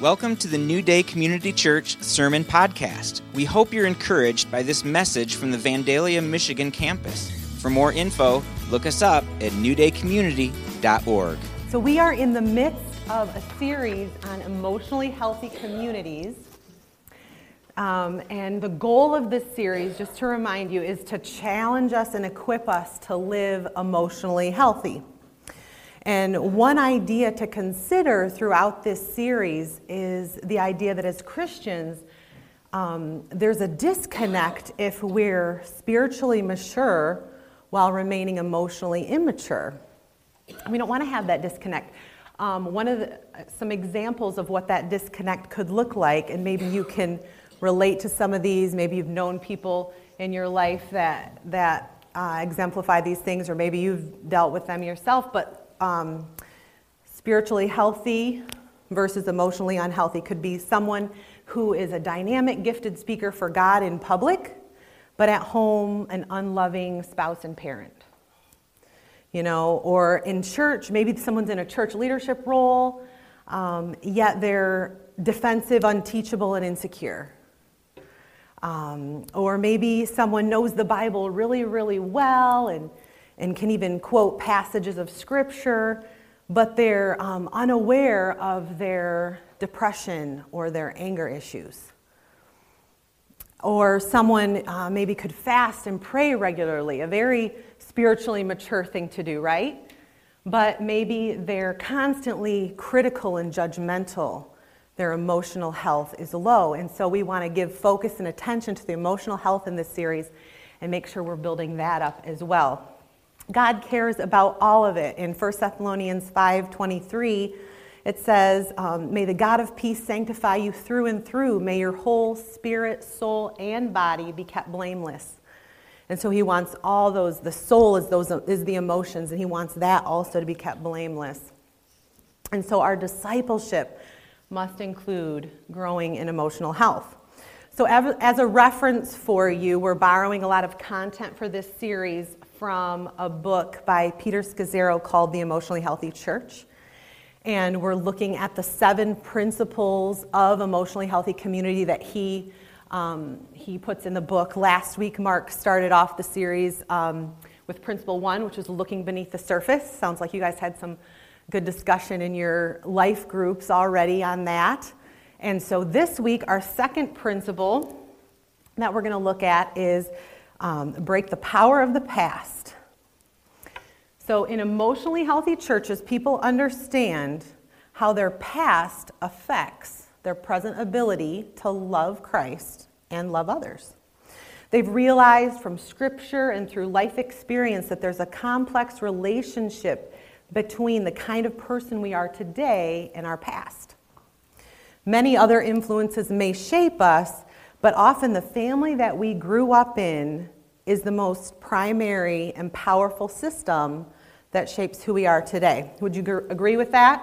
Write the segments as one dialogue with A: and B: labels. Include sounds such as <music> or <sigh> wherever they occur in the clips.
A: Welcome to the New Day Community Church Sermon Podcast. We hope you're encouraged by this message from the Vandalia, Michigan campus. For more info, look us up at newdaycommunity.org.
B: So, we are in the midst of a series on emotionally healthy communities. Um, and the goal of this series, just to remind you, is to challenge us and equip us to live emotionally healthy. And one idea to consider throughout this series is the idea that as Christians, um, there's a disconnect if we're spiritually mature while remaining emotionally immature. We don't want to have that disconnect. Um, one of the, some examples of what that disconnect could look like, and maybe you can relate to some of these. Maybe you've known people in your life that that uh, exemplify these things, or maybe you've dealt with them yourself. But um, spiritually healthy versus emotionally unhealthy could be someone who is a dynamic, gifted speaker for God in public, but at home, an unloving spouse and parent. You know, or in church, maybe someone's in a church leadership role, um, yet they're defensive, unteachable, and insecure. Um, or maybe someone knows the Bible really, really well and and can even quote passages of scripture, but they're um, unaware of their depression or their anger issues. Or someone uh, maybe could fast and pray regularly, a very spiritually mature thing to do, right? But maybe they're constantly critical and judgmental. Their emotional health is low. And so we want to give focus and attention to the emotional health in this series and make sure we're building that up as well. God cares about all of it. In 1 Thessalonians 5:23, it says, um, "May the God of peace sanctify you through and through. May your whole spirit, soul, and body be kept blameless." And so he wants all those. The soul is those is the emotions, and he wants that also to be kept blameless. And so our discipleship must include growing in emotional health. So, as a reference for you, we're borrowing a lot of content for this series from a book by Peter Scazzero called The Emotionally Healthy Church. And we're looking at the seven principles of emotionally healthy community that he, um, he puts in the book. Last week, Mark started off the series um, with principle one, which is looking beneath the surface. Sounds like you guys had some good discussion in your life groups already on that. And so this week, our second principle that we're going to look at is um, break the power of the past. So, in emotionally healthy churches, people understand how their past affects their present ability to love Christ and love others. They've realized from scripture and through life experience that there's a complex relationship between the kind of person we are today and our past. Many other influences may shape us, but often the family that we grew up in is the most primary and powerful system that shapes who we are today. Would you gr- agree with that?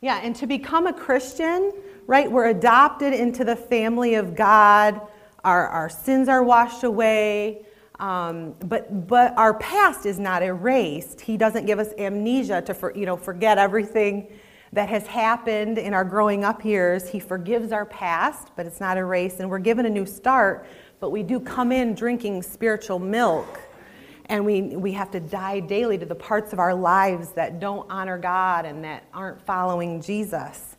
B: Yeah, and to become a Christian, right, we're adopted into the family of God. Our, our sins are washed away. Um, but, but our past is not erased. He doesn't give us amnesia to for, you know, forget everything that has happened in our growing up years. He forgives our past, but it's not erased, and we're given a new start, but we do come in drinking spiritual milk. And we, we have to die daily to the parts of our lives that don't honor God and that aren't following Jesus.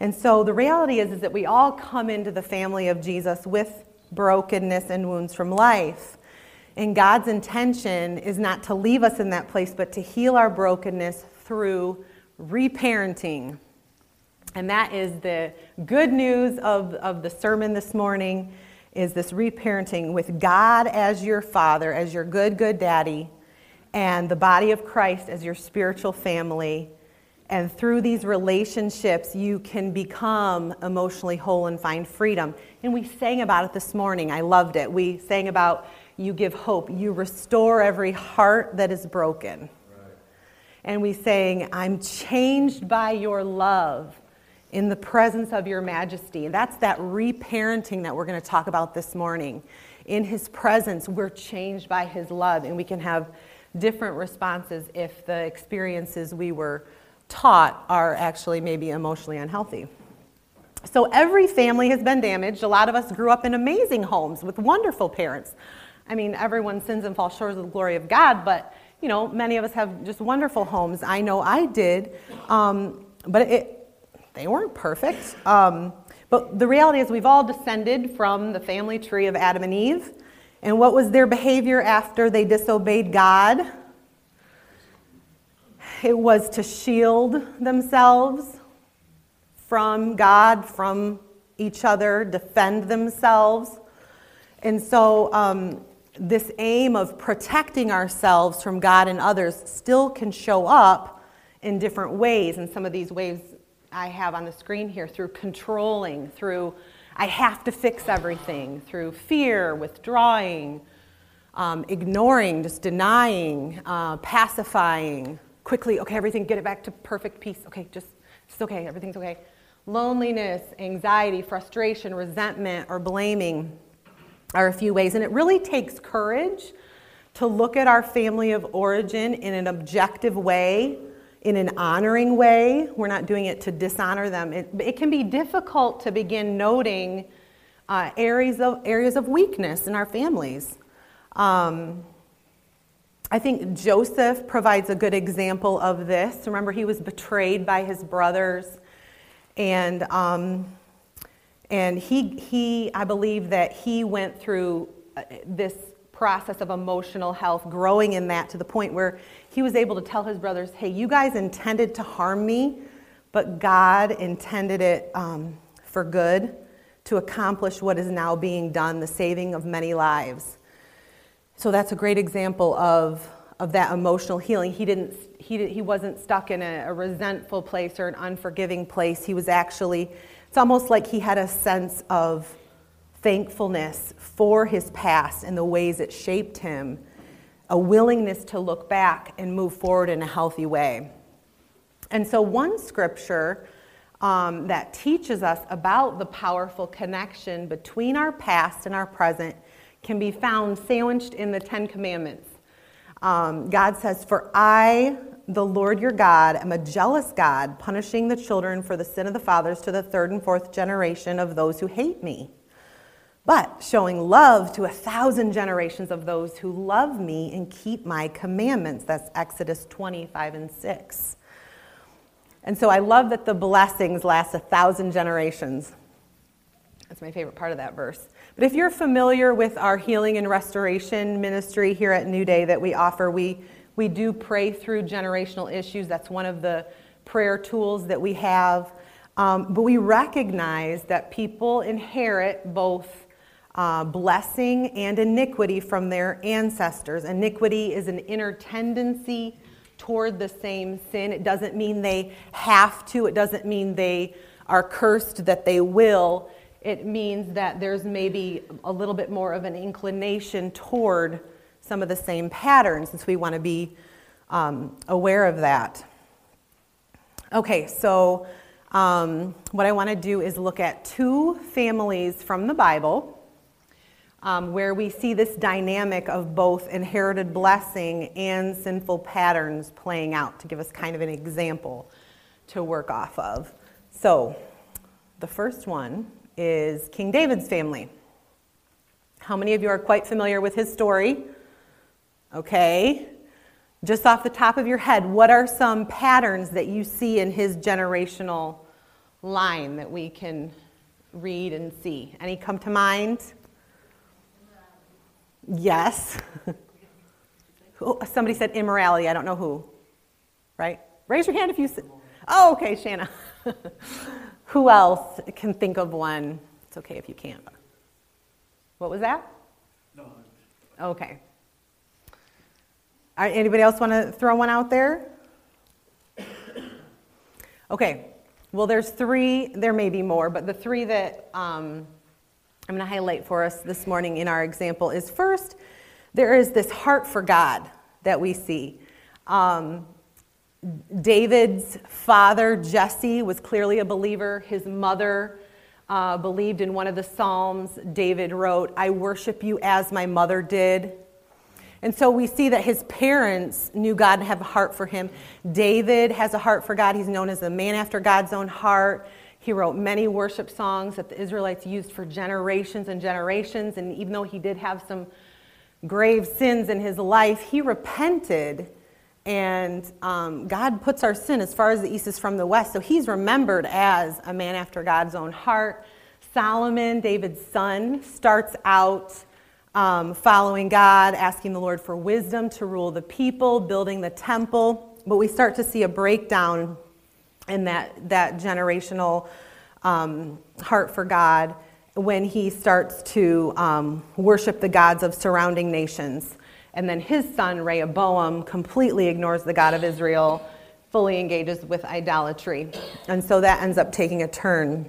B: And so the reality is, is that we all come into the family of Jesus with brokenness and wounds from life. And God's intention is not to leave us in that place, but to heal our brokenness through reparenting. And that is the good news of, of the sermon this morning is this reparenting with God as your father, as your good, good daddy, and the body of Christ as your spiritual family. And through these relationships, you can become emotionally whole and find freedom. And we sang about it this morning. I loved it. We sang about you give hope, you restore every heart that is broken and we sang, I'm changed by your love in the presence of your majesty. That's that reparenting that we're going to talk about this morning. In his presence, we're changed by his love, and we can have different responses if the experiences we were taught are actually maybe emotionally unhealthy. So every family has been damaged. A lot of us grew up in amazing homes with wonderful parents. I mean, everyone sins and falls short of the glory of God, but you know, many of us have just wonderful homes. I know I did, um, but it, they weren't perfect. Um, but the reality is, we've all descended from the family tree of Adam and Eve. And what was their behavior after they disobeyed God? It was to shield themselves from God, from each other, defend themselves. And so, um, this aim of protecting ourselves from God and others still can show up in different ways. And some of these ways I have on the screen here through controlling, through I have to fix everything, through fear, withdrawing, um, ignoring, just denying, uh, pacifying, quickly, okay, everything, get it back to perfect peace. Okay, just, it's okay, everything's okay. Loneliness, anxiety, frustration, resentment, or blaming are a few ways. And it really takes courage to look at our family of origin in an objective way, in an honoring way. We're not doing it to dishonor them. It, it can be difficult to begin noting uh, areas, of, areas of weakness in our families. Um, I think Joseph provides a good example of this. Remember, he was betrayed by his brothers, and um, and he, he, I believe that he went through uh, this process of emotional health, growing in that to the point where he was able to tell his brothers, hey, you guys intended to harm me, but God intended it um, for good to accomplish what is now being done, the saving of many lives. So that's a great example of, of that emotional healing. He, didn't, he, he wasn't stuck in a, a resentful place or an unforgiving place. He was actually it's almost like he had a sense of thankfulness for his past and the ways it shaped him, a willingness to look back and move forward in a healthy way. And so, one scripture um, that teaches us about the powerful connection between our past and our present can be found sandwiched in the Ten Commandments. Um, God says, For I the Lord your God am a jealous God, punishing the children for the sin of the fathers to the third and fourth generation of those who hate me, but showing love to a thousand generations of those who love me and keep my commandments. That's Exodus 25 and 6. And so I love that the blessings last a thousand generations. That's my favorite part of that verse. But if you're familiar with our healing and restoration ministry here at New Day that we offer, we we do pray through generational issues. That's one of the prayer tools that we have. Um, but we recognize that people inherit both uh, blessing and iniquity from their ancestors. Iniquity is an inner tendency toward the same sin. It doesn't mean they have to, it doesn't mean they are cursed, that they will. It means that there's maybe a little bit more of an inclination toward some of the same patterns, since we want to be um, aware of that. Okay, so um, what I want to do is look at two families from the Bible um, where we see this dynamic of both inherited blessing and sinful patterns playing out to give us kind of an example to work off of. So, the first one is King David's family. How many of you are quite familiar with his story? Okay? Just off the top of your head, what are some patterns that you see in his generational line that we can read and see? Any come to mind? Yes. <laughs> Oh, somebody said immorality. I don't know who. Right? Raise your hand if you. Oh, okay, Shanna. <laughs> who else can think of one? It's okay if you can't. What was that? No. Okay. Anybody else want to throw one out there? Okay, well, there's three, there may be more, but the three that um, I'm going to highlight for us this morning in our example is first, there is this heart for God that we see. Um, David's father, Jesse, was clearly a believer. His mother uh, believed in one of the Psalms. David wrote, I worship you as my mother did. And so we see that his parents knew God and have a heart for him. David has a heart for God. He's known as a man after God's own heart. He wrote many worship songs that the Israelites used for generations and generations. And even though he did have some grave sins in his life, he repented. And um, God puts our sin as far as the east is from the west. So he's remembered as a man after God's own heart. Solomon, David's son, starts out um, following God, asking the Lord for wisdom to rule the people, building the temple. But we start to see a breakdown in that, that generational um, heart for God when he starts to um, worship the gods of surrounding nations. And then his son, Rehoboam, completely ignores the God of Israel, fully engages with idolatry. And so that ends up taking a turn.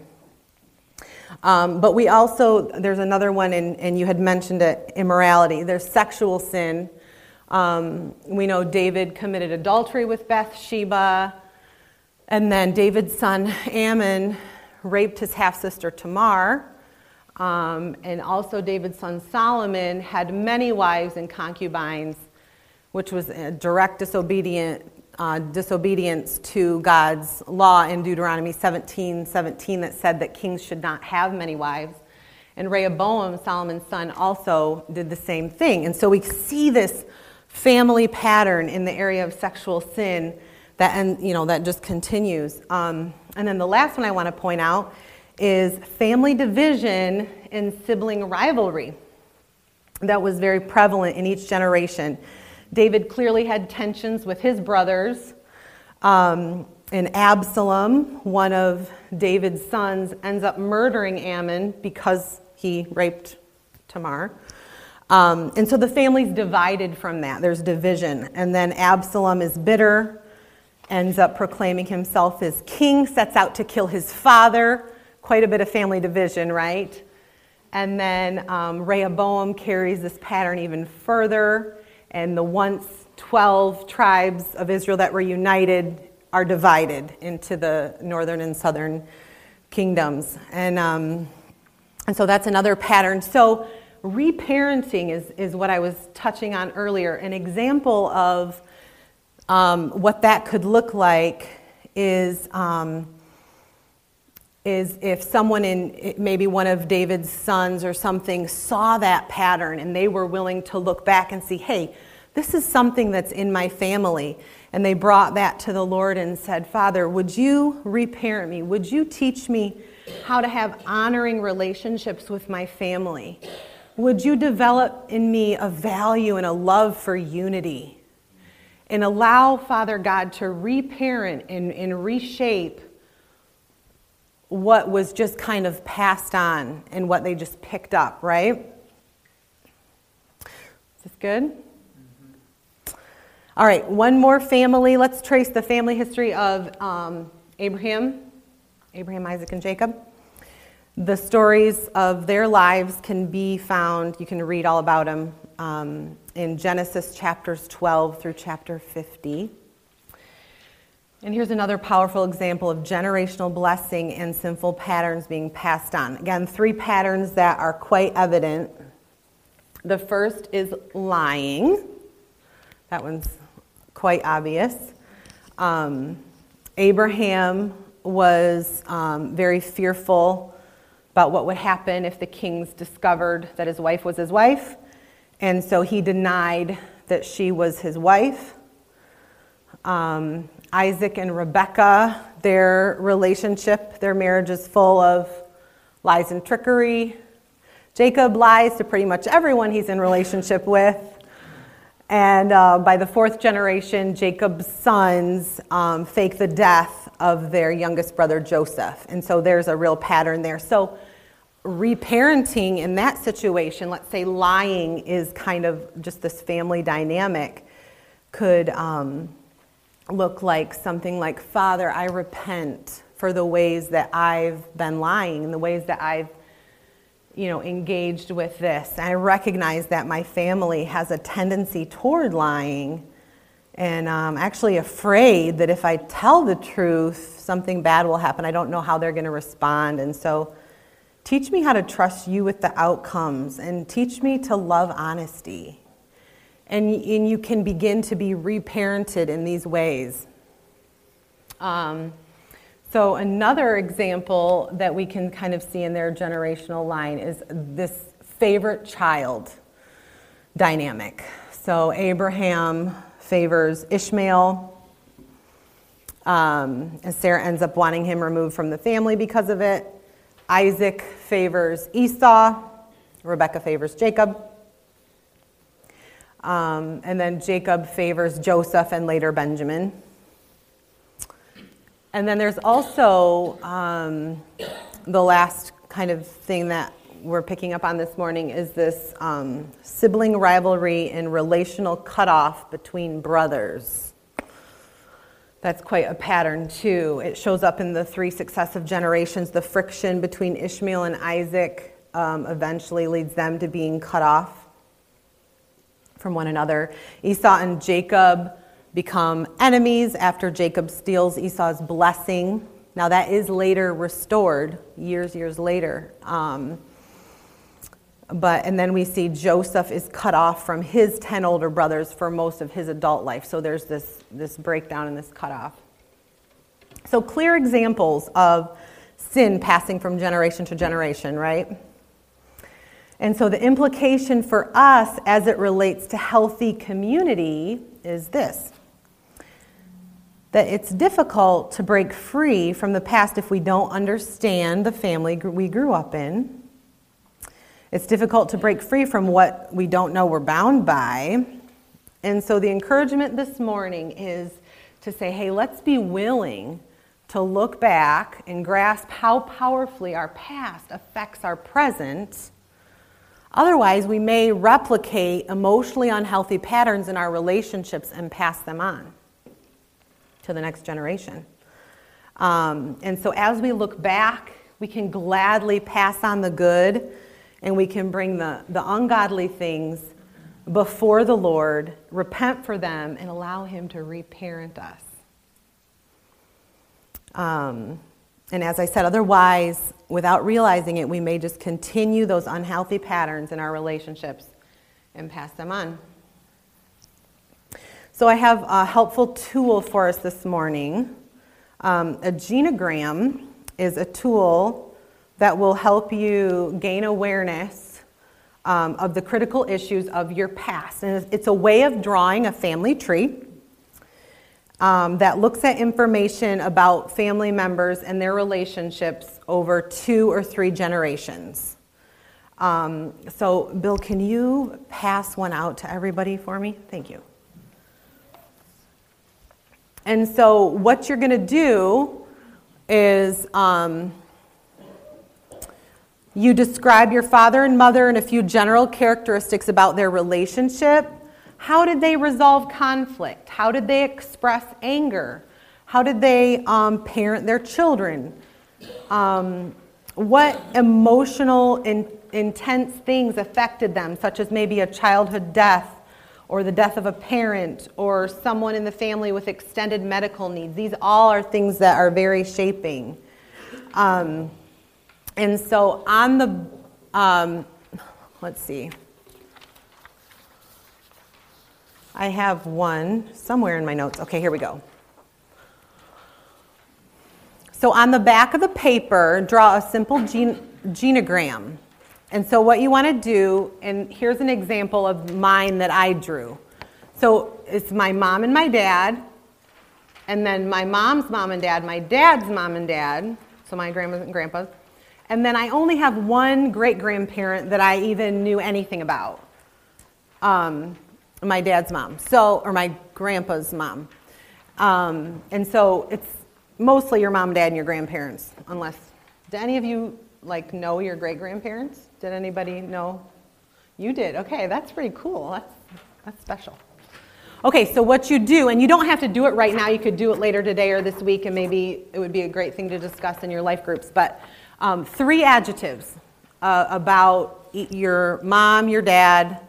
B: Um, but we also, there's another one, and, and you had mentioned it immorality. There's sexual sin. Um, we know David committed adultery with Bathsheba. And then David's son Amnon raped his half sister Tamar. Um, and also, David's son Solomon had many wives and concubines, which was a direct disobedient, uh, disobedience to God's law in Deuteronomy 17 17 that said that kings should not have many wives. And Rehoboam, Solomon's son, also did the same thing. And so we see this family pattern in the area of sexual sin that and you know that just continues. Um, and then the last one I want to point out is family division and sibling rivalry. That was very prevalent in each generation. David clearly had tensions with his brothers. Um, and Absalom, one of David's sons, ends up murdering Amnon because he raped Tamar. Um, and so the family's divided from that. There's division. And then Absalom is bitter ends up proclaiming himself as king, sets out to kill his father. Quite a bit of family division, right? And then um, Rehoboam carries this pattern even further, and the once 12 tribes of Israel that were united are divided into the northern and southern kingdoms. And, um, and so that's another pattern. So, reparenting is, is what I was touching on earlier, an example of um, what that could look like is, um, is if someone in maybe one of David's sons or something saw that pattern and they were willing to look back and see, hey, this is something that's in my family. And they brought that to the Lord and said, Father, would you reparent me? Would you teach me how to have honoring relationships with my family? Would you develop in me a value and a love for unity? and allow Father God to reparent and, and reshape what was just kind of passed on and what they just picked up, right? Is this good? Mm-hmm. All right, one more family. Let's trace the family history of um, Abraham, Abraham, Isaac, and Jacob. The stories of their lives can be found, you can read all about them um, in Genesis chapters 12 through chapter 50. And here's another powerful example of generational blessing and sinful patterns being passed on. Again, three patterns that are quite evident. The first is lying. That one's quite obvious. Um, Abraham was um, very fearful about what would happen if the kings discovered that his wife was his wife. And so he denied that she was his wife. Um, Isaac and Rebecca, their relationship, their marriage is full of lies and trickery. Jacob lies to pretty much everyone he's in relationship with. And uh, by the fourth generation, Jacob's sons um, fake the death of their youngest brother Joseph. And so there's a real pattern there. So reparenting in that situation, let's say lying is kind of just this family dynamic, could um, look like something like, Father, I repent for the ways that I've been lying and the ways that I've you know engaged with this. And i recognize that my family has a tendency toward lying. And i'm actually afraid that if i tell the truth something bad will happen. I don't know how they're going to respond. And so Teach me how to trust you with the outcomes and teach me to love honesty. And, and you can begin to be reparented in these ways. Um, so, another example that we can kind of see in their generational line is this favorite child dynamic. So, Abraham favors Ishmael, um, and Sarah ends up wanting him removed from the family because of it. Isaac favors Esau, Rebecca favors Jacob. Um, and then Jacob favors Joseph and later Benjamin. And then there's also um, the last kind of thing that we're picking up on this morning is this um, sibling rivalry and relational cutoff between brothers. That's quite a pattern, too. It shows up in the three successive generations. The friction between Ishmael and Isaac um, eventually leads them to being cut off from one another. Esau and Jacob become enemies after Jacob steals Esau's blessing. Now, that is later restored, years, years later. Um, but and then we see Joseph is cut off from his 10 older brothers for most of his adult life. So there's this, this breakdown and this cutoff. So clear examples of sin passing from generation to generation, right? And so the implication for us as it relates to healthy community is this that it's difficult to break free from the past if we don't understand the family we grew up in it's difficult to break free from what we don't know we're bound by. And so the encouragement this morning is to say, hey, let's be willing to look back and grasp how powerfully our past affects our present. Otherwise, we may replicate emotionally unhealthy patterns in our relationships and pass them on to the next generation. Um, and so, as we look back, we can gladly pass on the good and we can bring the, the ungodly things before the Lord, repent for them, and allow Him to reparent us. Um, and as I said, otherwise, without realizing it, we may just continue those unhealthy patterns in our relationships and pass them on. So, I have a helpful tool for us this morning. Um, a genogram is a tool that will help you gain awareness um, of the critical issues of your past. And it's a way of drawing a family tree um, that looks at information about family members and their relationships over two or three generations. Um, so, Bill, can you pass one out to everybody for me? Thank you. And so, what you're going to do is um, you describe your father and mother and a few general characteristics about their relationship. How did they resolve conflict? How did they express anger? How did they um, parent their children? Um, what emotional, in, intense things affected them, such as maybe a childhood death or the death of a parent or someone in the family with extended medical needs? These all are things that are very shaping. Um, and so on the, um, let's see, I have one somewhere in my notes. Okay, here we go. So on the back of the paper, draw a simple gene, genogram. And so what you want to do, and here's an example of mine that I drew. So it's my mom and my dad, and then my mom's mom and dad, my dad's mom and dad, so my grandmas and grandpas, and then I only have one great grandparent that I even knew anything about um, my dad's mom, so, or my grandpa's mom. Um, and so it's mostly your mom, dad, and your grandparents, unless, do any of you like know your great grandparents? Did anybody know? You did. Okay, that's pretty cool. That's, that's special. Okay, so what you do, and you don't have to do it right now, you could do it later today or this week, and maybe it would be a great thing to discuss in your life groups. But um, three adjectives uh, about your mom, your dad,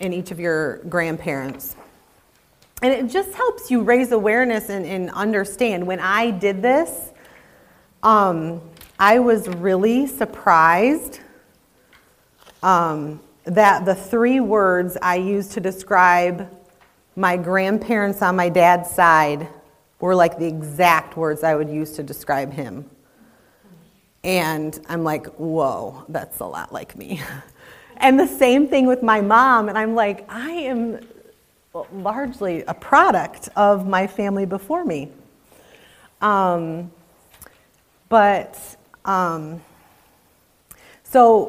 B: and each of your grandparents. And it just helps you raise awareness and, and understand. When I did this, um, I was really surprised um, that the three words I used to describe my grandparents on my dad's side were like the exact words I would use to describe him. And I'm like, whoa, that's a lot like me. <laughs> and the same thing with my mom. And I'm like, I am largely a product of my family before me. Um, but um, so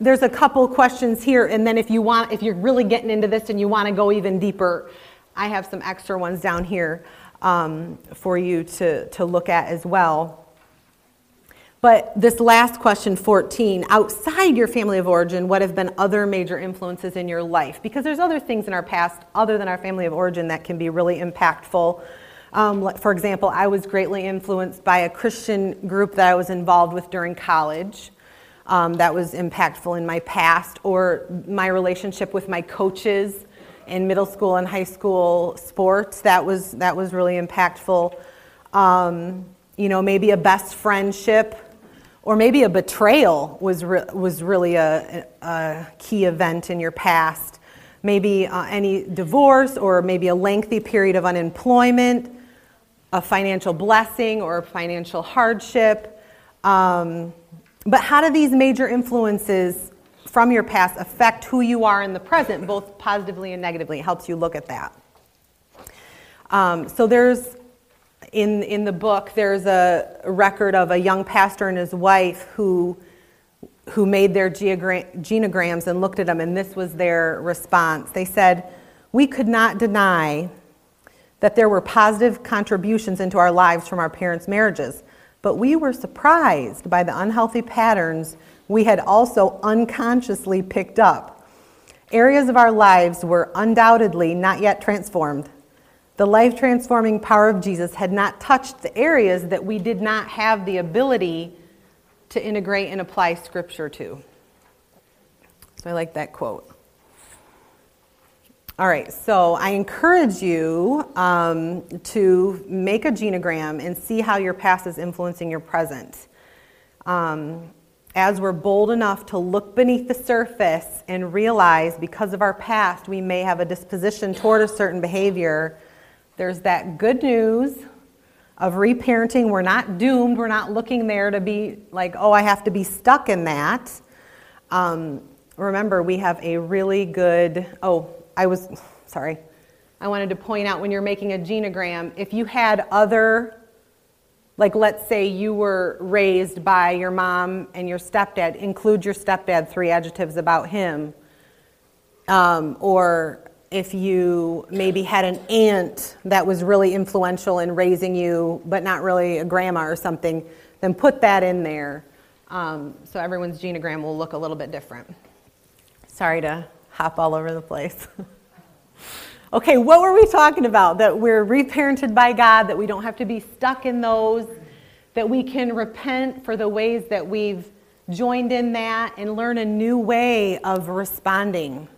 B: there's a couple questions here, and then if you want, if you're really getting into this and you want to go even deeper, I have some extra ones down here um, for you to, to look at as well. But this last question, 14, outside your family of origin, what have been other major influences in your life? Because there's other things in our past other than our family of origin that can be really impactful. Um, for example, I was greatly influenced by a Christian group that I was involved with during college. Um, that was impactful in my past, or my relationship with my coaches in middle school and high school sports. That was that was really impactful. Um, you know, maybe a best friendship or maybe a betrayal was, re- was really a, a, key event in your past. Maybe uh, any divorce, or maybe a lengthy period of unemployment, a financial blessing or financial hardship. Um, but how do these major influences from your past affect who you are in the present, both positively and negatively? It helps you look at that. Um, so there's in, in the book, there's a record of a young pastor and his wife who, who made their genograms and looked at them, and this was their response. They said, We could not deny that there were positive contributions into our lives from our parents' marriages, but we were surprised by the unhealthy patterns we had also unconsciously picked up. Areas of our lives were undoubtedly not yet transformed the life transforming power of Jesus had not touched the areas that we did not have the ability to integrate and apply Scripture to. So I like that quote. All right, so I encourage you um, to make a genogram and see how your past is influencing your present. Um, as we're bold enough to look beneath the surface and realize because of our past we may have a disposition toward a certain behavior there's that good news of reparenting. We're not doomed. We're not looking there to be like, oh, I have to be stuck in that. Um, remember, we have a really good, oh, I was, sorry. I wanted to point out when you're making a genogram, if you had other, like let's say you were raised by your mom and your stepdad, include your stepdad, three adjectives about him. Um, or if you maybe had an aunt that was really influential in raising you, but not really a grandma or something, then put that in there. Um, so everyone's genogram will look a little bit different. Sorry to hop all over the place. <laughs> okay, what were we talking about? That we're reparented by God, that we don't have to be stuck in those, that we can repent for the ways that we've joined in that and learn a new way of responding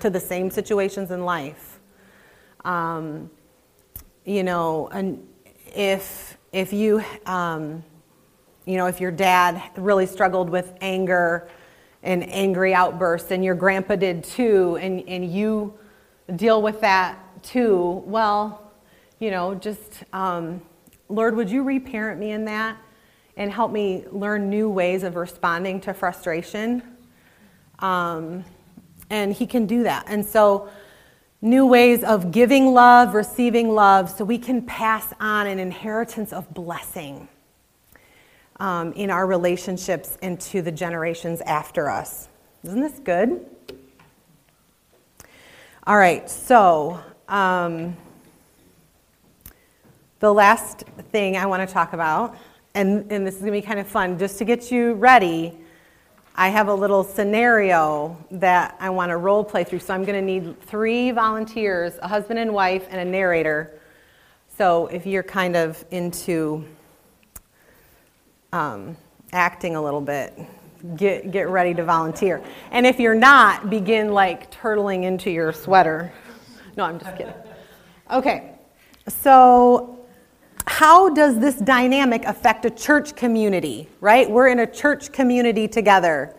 B: to the same situations in life. Um, you know, and if if you um, you know if your dad really struggled with anger and angry outbursts, and your grandpa did too, and and you deal with that too, well, you know, just um, Lord, would you reparent me in that and help me learn new ways of responding to frustration? Um, and He can do that. And so, new ways of giving love, receiving love, so we can pass on an inheritance of blessing um, in our relationships and to the generations after us. Isn't this good? All right, so um, the last thing I want to talk about, and, and this is going to be kind of fun, just to get you ready I have a little scenario that I want to role play through. So I'm going to need three volunteers a husband and wife, and a narrator. So if you're kind of into um, acting a little bit, get, get ready to volunteer. And if you're not, begin like turtling into your sweater. No, I'm just kidding. Okay, so how does this dynamic affect a church community, right? We're in a church community together.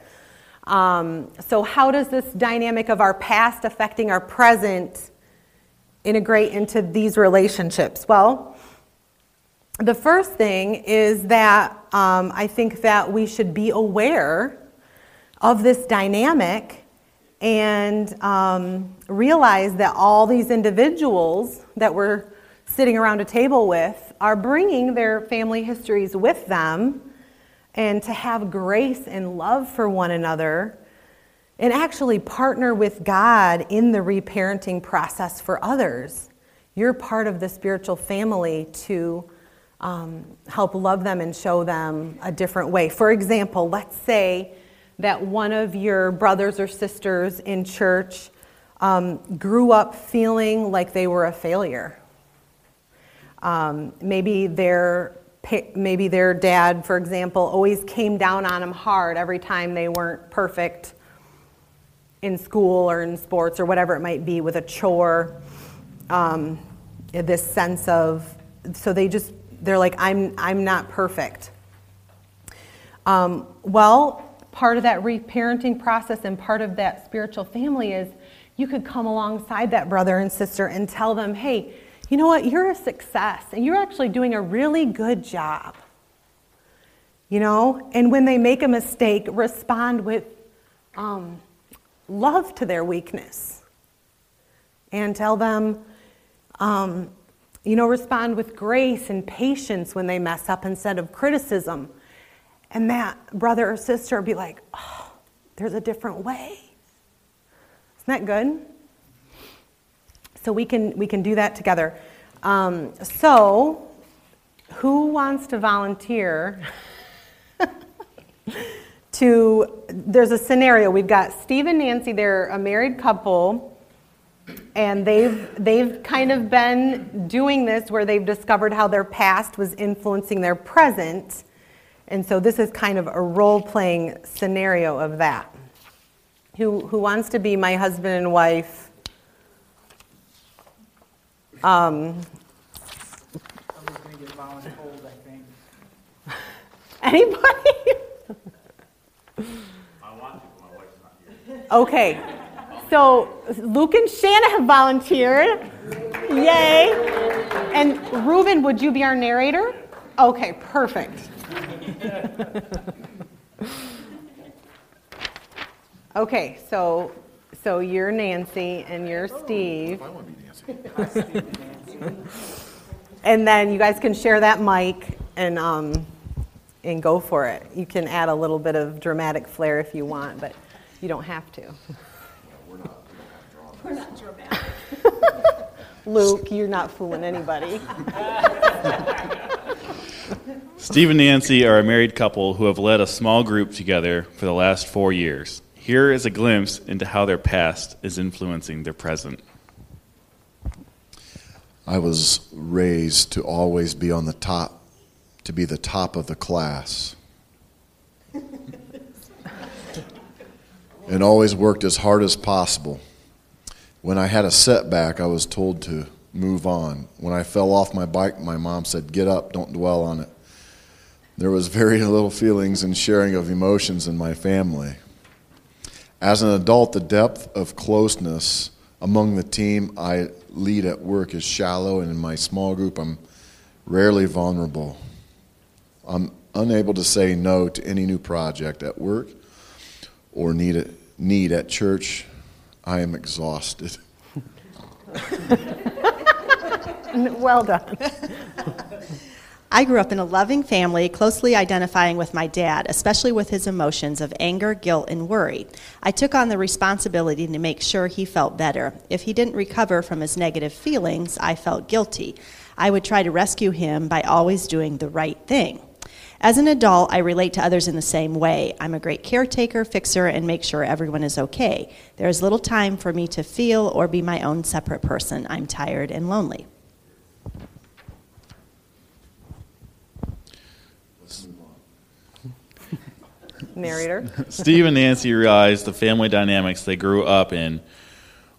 B: Um, so, how does this dynamic of our past affecting our present integrate into these relationships? Well, the first thing is that um, I think that we should be aware of this dynamic and um, realize that all these individuals that we're sitting around a table with are bringing their family histories with them and to have grace and love for one another and actually partner with God in the reparenting process for others. You're part of the spiritual family to um, help love them and show them a different way. For example, let's say that one of your brothers or sisters in church um, grew up feeling like they were a failure. Um, maybe their maybe their dad, for example, always came down on them hard every time they weren't perfect in school or in sports or whatever it might be with a chore. Um, this sense of so they just they're like I'm I'm not perfect. Um, well, part of that reparenting process and part of that spiritual family is you could come alongside that brother and sister and tell them, hey, you know what, you're a success and you're actually doing a really good job. You know, and when they make a mistake, respond with um, love to their weakness and tell them, um, you know, respond with grace and patience when they mess up instead of criticism. And that brother or sister be like, oh, there's a different way. Isn't that good? So we can, we can do that together. Um, so, who wants to volunteer <laughs> to? There's a scenario. We've got Steve and Nancy, they're a married couple, and they've, they've kind of been doing this where they've discovered how their past was influencing their present. And so, this is kind of a role playing scenario of that. Who, who wants to be my husband and wife? Um,
C: Somebody's to get voluntold, I think.
B: Anybody?
D: I want to, but my wife's not here.
B: Okay. So Luke and Shanna have volunteered. Yay. And Reuben, would you be our narrator? Okay, perfect. okay, so so you're Nancy and you're Steve.
D: I want to be Nancy.
B: And then you guys can share that mic and um, and go for it. You can add a little bit of dramatic flair if you want, but you don't have to.
D: We're not dramatic. <laughs>
B: Luke, you're not fooling anybody. <laughs>
D: Steve and Nancy are a married couple who have led a small group together for the last four years. Here is a glimpse into how their past is influencing their present.
E: I was raised to always be on the top, to be the top of the class. <laughs> and always worked as hard as possible. When I had a setback, I was told to move on. When I fell off my bike, my mom said, Get up, don't dwell on it. There was very <laughs> little feelings and sharing of emotions in my family. As an adult, the depth of closeness among the team I lead at work is shallow, and in my small group, I'm rarely vulnerable. I'm unable to say no to any new project at work or need, need at church. I am exhausted. <laughs>
B: well done.
F: I grew up in a loving family, closely identifying with my dad, especially with his emotions of anger, guilt, and worry. I took on the responsibility to make sure he felt better. If he didn't recover from his negative feelings, I felt guilty. I would try to rescue him by always doing the right thing. As an adult, I relate to others in the same way. I'm a great caretaker, fixer, and make sure everyone is okay. There is little time for me to feel or be my own separate person. I'm tired and lonely.
B: Narrator. <laughs>
D: Steve and Nancy realized the family dynamics they grew up in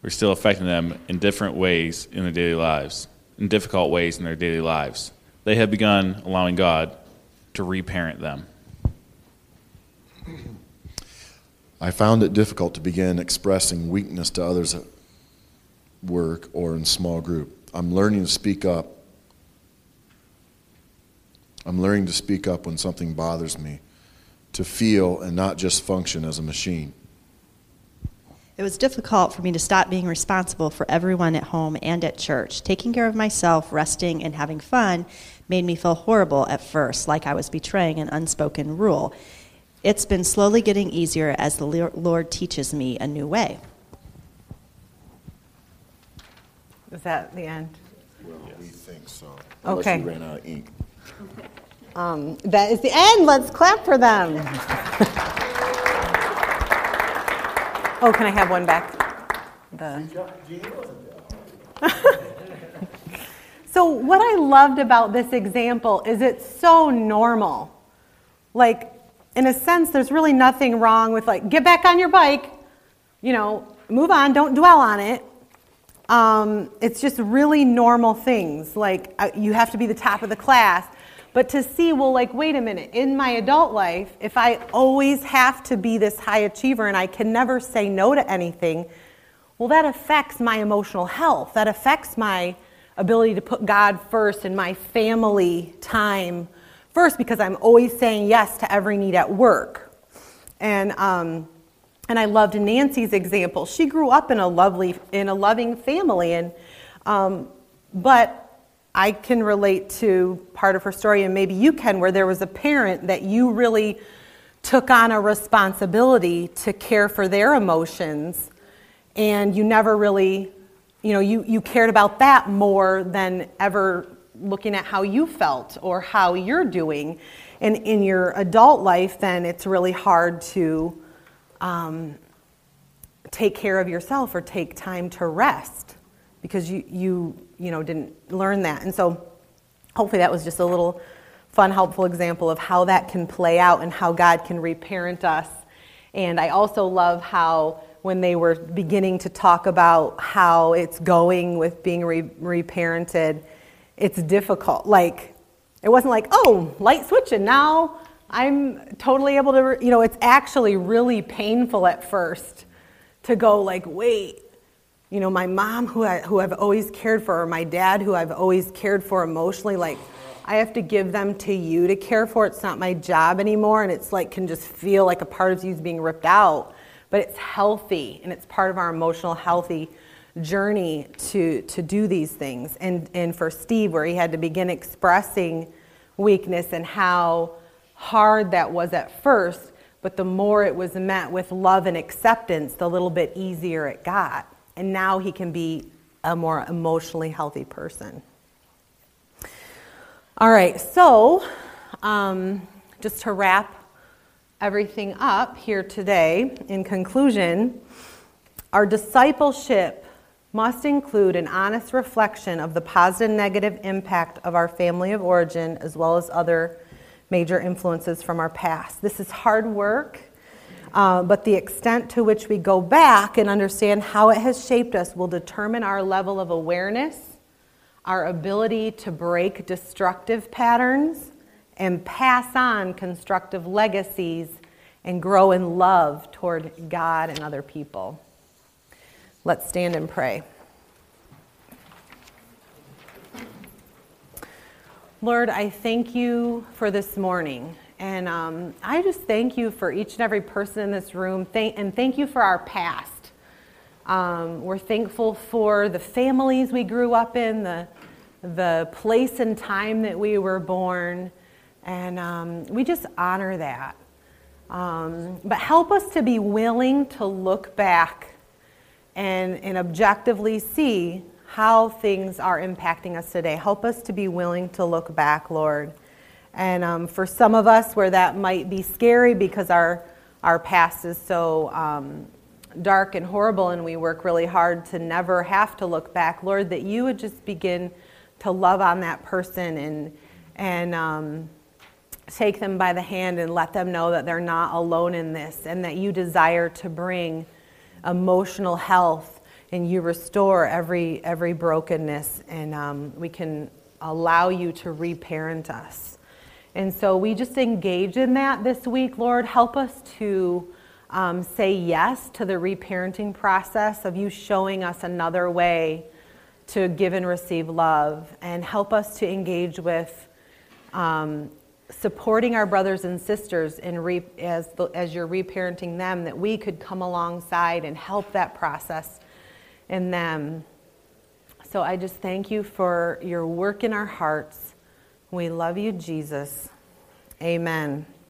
D: were still affecting them in different ways in their daily lives, in difficult ways in their daily lives. They had begun allowing God to reparent them. <clears throat>
E: I found it difficult to begin expressing weakness to others at work or in small group. I'm learning to speak up. I'm learning to speak up when something bothers me, to feel and not just function as a machine.
F: It was difficult for me to stop being responsible for everyone at home and at church. Taking care of myself, resting, and having fun made me feel horrible at first, like I was betraying an unspoken rule. It's been slowly getting easier as the Lord teaches me a new way.
B: Is that the end?
E: Well, we think so.
B: Okay.
E: Unless we ran out of ink. <laughs>
B: Um, that is the end. Let's clap for them. oh, can I have one back? The... <laughs> so, what I loved about this example is it's so normal. Like, in a sense, there's really nothing wrong with, like, get back on your bike, you know, move on, don't dwell on it. Um, it's just really normal things. Like, uh, you have to be the top of the class. But to see, well, like, wait a minute, in my adult life, if I always have to be this high achiever and I can never say no to anything, well, that affects my emotional health. That affects my ability to put God first and my family time first because I'm always saying yes to every need at work. And, um, and I loved Nancy's example. She grew up in a lovely, in a loving family, and, um, but I can relate to part of her story, and maybe you can, where there was a parent that you really took on a responsibility to care for their emotions, and you never really, you know, you, you cared about that more than ever looking at how you felt or how you're doing. And in your adult life, then it's really hard to um, take care of yourself or take time to rest because you, you, you know, didn't learn that. And so hopefully that was just a little fun, helpful example of how that can play out and how God can reparent us. And I also love how when they were beginning to talk about how it's going with being re- reparented, it's difficult. Like, it wasn't like, oh, light switch, and now I'm totally able to, you know, it's actually really painful at first to go, like, wait, you know, my mom, who, I, who I've always cared for, or my dad, who I've always cared for emotionally, like, I have to give them to you to care for. It's not my job anymore, and it's like, can just feel like a part of you is being ripped out. But it's healthy, and it's part of our emotional healthy journey to, to do these things. And, and for Steve, where he had to begin expressing weakness and how hard that was at first, but the more it was met with love and acceptance, the little bit easier it got and now he can be a more emotionally healthy person. All right, so um, just to wrap everything up here today, in conclusion, our discipleship must include an honest reflection of the positive and negative impact of our family of origin as well as other major influences from our past. This is hard work. Uh, but the extent to which we go back and understand how it has shaped us will determine our level of awareness, our ability to break destructive patterns, and pass on constructive legacies and grow in love toward God and other people. Let's stand and pray. Lord, I thank you for this morning. And um, I just thank you for each and every person in this room, thank, and thank you for our past. Um, we're thankful for the families we grew up in, the, the place and time that we were born, and um, we just honor that. Um, but help us to be willing to look back and, and objectively see how things are impacting us today. Help us to be willing to look back, Lord and um, for some of us, where that might be scary because our, our past is so um, dark and horrible, and we work really hard to never have to look back, Lord, that you would just begin to love on that person and, and um, take them by the hand and let them know that they're not alone in this and that you desire to bring emotional health and you restore every, every brokenness, and um, we can allow you to reparent us. And so we just engage in that this week. Lord, help us to um, say yes to the reparenting process of you showing us another way to give and receive love and help us to engage with um, supporting our brothers and sisters in re- as, the, as you're reparenting them, that we could come alongside and help that process in them. So I just thank you for your work in our hearts. We love you, Jesus. Amen.